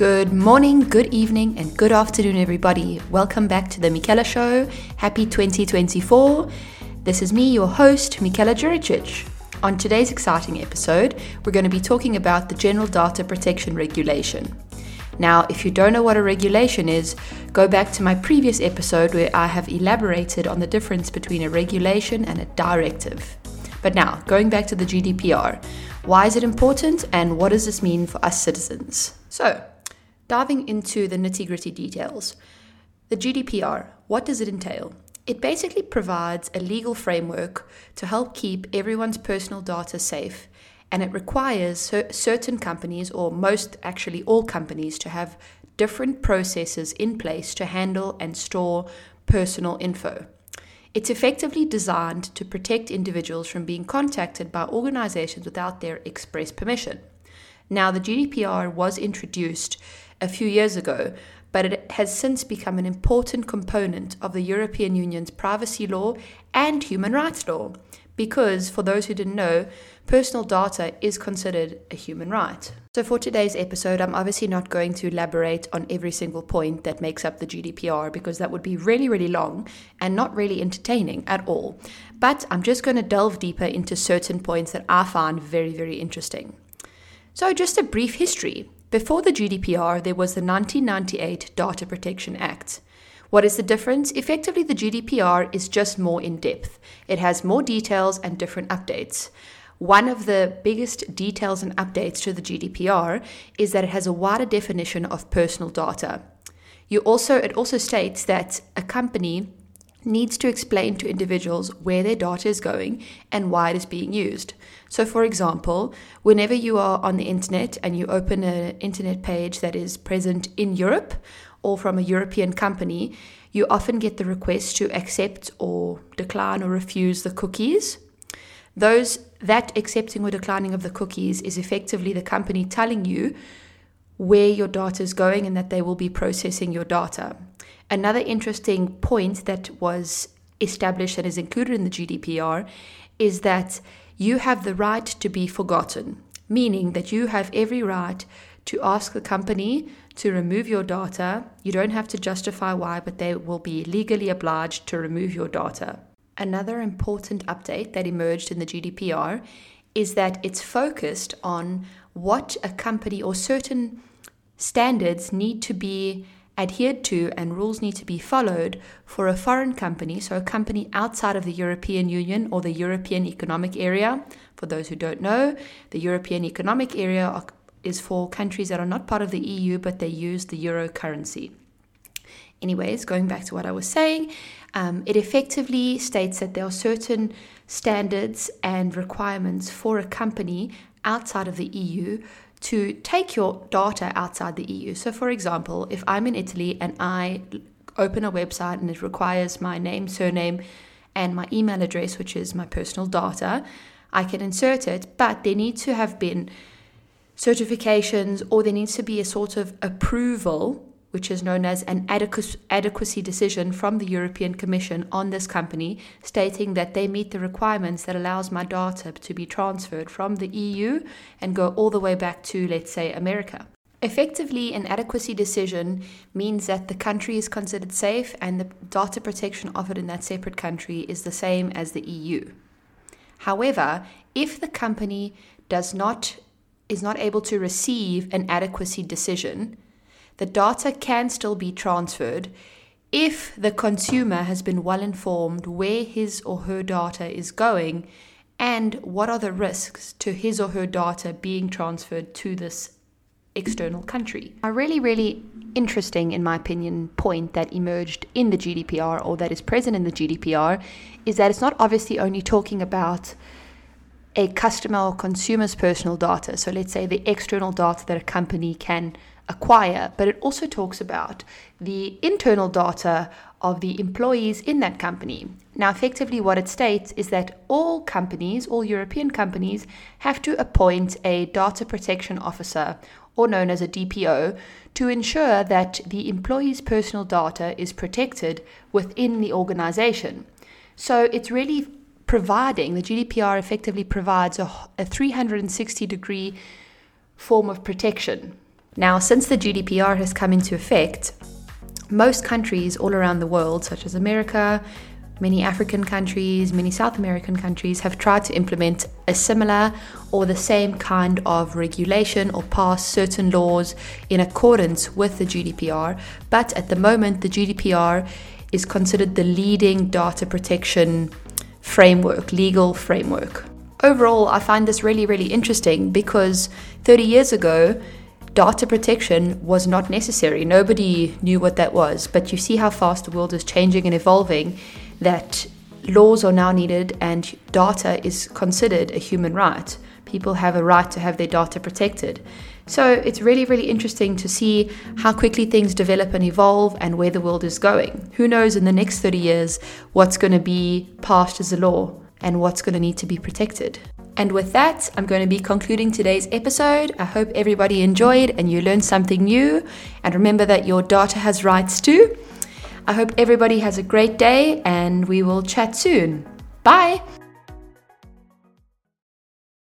Good morning, good evening, and good afternoon, everybody. Welcome back to the Michela Show. Happy 2024. This is me, your host, Michela Juricic. On today's exciting episode, we're going to be talking about the General Data Protection Regulation. Now, if you don't know what a regulation is, go back to my previous episode where I have elaborated on the difference between a regulation and a directive. But now, going back to the GDPR, why is it important and what does this mean for us citizens? So, diving into the nitty gritty details. The GDPR, what does it entail? It basically provides a legal framework to help keep everyone's personal data safe and it requires certain companies, or most actually all companies, to have different processes in place to handle and store personal info. It's effectively designed to protect individuals from being contacted by organizations without their express permission. Now, the GDPR was introduced a few years ago, but it has since become an important component of the European Union's privacy law and human rights law. Because, for those who didn't know, personal data is considered a human right. So, for today's episode, I'm obviously not going to elaborate on every single point that makes up the GDPR because that would be really, really long and not really entertaining at all. But I'm just going to delve deeper into certain points that I find very, very interesting. So, just a brief history. Before the GDPR, there was the 1998 Data Protection Act. What is the difference? Effectively, the GDPR is just more in depth. It has more details and different updates. One of the biggest details and updates to the GDPR is that it has a wider definition of personal data. You also it also states that a company needs to explain to individuals where their data is going and why it is being used. So for example, whenever you are on the internet and you open an internet page that is present in Europe or from a European company, you often get the request to accept or decline or refuse the cookies those that accepting or declining of the cookies is effectively the company telling you where your data is going and that they will be processing your data. Another interesting point that was established and is included in the GDPR is that you have the right to be forgotten, meaning that you have every right to ask the company to remove your data. You don't have to justify why, but they will be legally obliged to remove your data. Another important update that emerged in the GDPR is that it's focused on what a company or certain standards need to be adhered to and rules need to be followed for a foreign company, so a company outside of the European Union or the European Economic Area. For those who don't know, the European Economic Area is for countries that are not part of the EU but they use the euro currency. Anyways, going back to what I was saying, um, it effectively states that there are certain standards and requirements for a company outside of the EU to take your data outside the EU. So, for example, if I'm in Italy and I open a website and it requires my name, surname, and my email address, which is my personal data, I can insert it, but there needs to have been certifications or there needs to be a sort of approval which is known as an adequacy decision from the European Commission on this company, stating that they meet the requirements that allows my data to be transferred from the EU and go all the way back to, let's say, America. Effectively, an adequacy decision means that the country is considered safe and the data protection offered in that separate country is the same as the EU. However, if the company does not is not able to receive an adequacy decision, the data can still be transferred if the consumer has been well informed where his or her data is going and what are the risks to his or her data being transferred to this external country. A really, really interesting, in my opinion, point that emerged in the GDPR or that is present in the GDPR is that it's not obviously only talking about a customer or consumer's personal data. So let's say the external data that a company can acquire, but it also talks about the internal data of the employees in that company. Now, effectively, what it states is that all companies, all European companies, have to appoint a data protection officer, or known as a DPO, to ensure that the employee's personal data is protected within the organization. So it's really providing, the GDPR effectively provides a, a 360 degree form of protection Now, since the GDPR has come into effect, most countries all around the world, such as America, many African countries, many South American countries, have tried to implement a similar or the same kind of regulation or pass certain laws in accordance with the GDPR. But at the moment, the GDPR is considered the leading data protection framework, legal framework. Overall, I find this really, really interesting because 30 years ago, data protection was not necessary. Nobody knew what that was. But you see how fast the world is changing and evolving, that laws are now needed and data is considered a human right. People have a right to have their data protected. So it's really, really interesting to see how quickly things develop and evolve and where the world is going. Who knows in the next 30 years what's going to be passed as a law and what's going to need to be protected. And with that, I'm going to be concluding today's episode. I hope everybody enjoyed and you learned something new. And remember that your data has rights too. I hope everybody has a great day and we will chat soon. Bye.